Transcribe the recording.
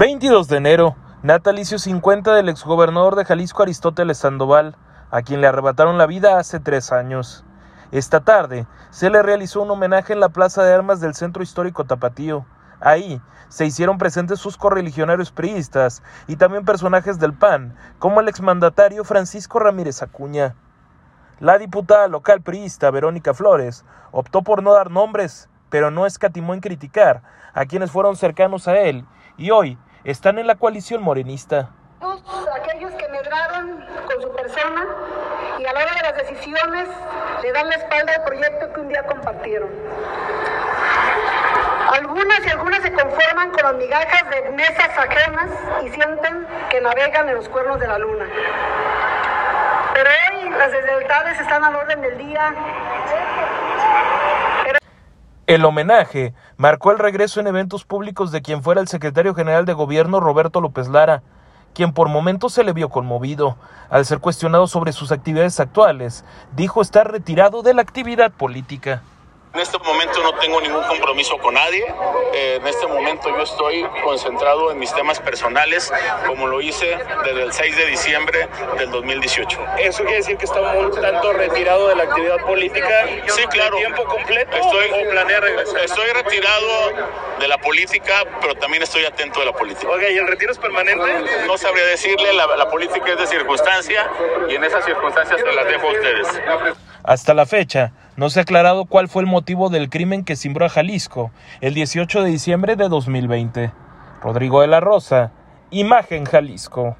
22 de enero, natalicio 50 del exgobernador de Jalisco Aristóteles Sandoval, a quien le arrebataron la vida hace tres años. Esta tarde se le realizó un homenaje en la Plaza de Armas del Centro Histórico Tapatío. Ahí se hicieron presentes sus correligionarios priistas y también personajes del PAN, como el exmandatario Francisco Ramírez Acuña. La diputada local priista Verónica Flores optó por no dar nombres, pero no escatimó en criticar a quienes fueron cercanos a él y hoy están en la coalición morenista. Aquellos que medraron con su persona y a la hora de las decisiones le dan la espalda al proyecto que un día compartieron. Algunas y algunas se conforman con las migajas de mesas ajenas y sienten que navegan en los cuernos de la luna. Pero hoy las deslealtades están al orden del día. El homenaje marcó el regreso en eventos públicos de quien fuera el secretario general de gobierno Roberto López Lara, quien por momentos se le vio conmovido. Al ser cuestionado sobre sus actividades actuales, dijo estar retirado de la actividad política. En este momento no tengo ningún compromiso con nadie. Eh, en este momento yo estoy concentrado en mis temas personales, como lo hice desde el 6 de diciembre del 2018. ¿Eso quiere decir que está un tanto retirado de la actividad política? Sí, claro. tiempo completo estoy, o planea regresar? Estoy retirado de la política, pero también estoy atento de la política. Ok, ¿y el retiro es permanente? No sabría decirle, la, la política es de circunstancia y en esas circunstancias se las dejo a ustedes. Hasta la fecha, no se ha aclarado cuál fue el motivo del crimen que cimbró a Jalisco el 18 de diciembre de 2020. Rodrigo de la Rosa, Imagen Jalisco.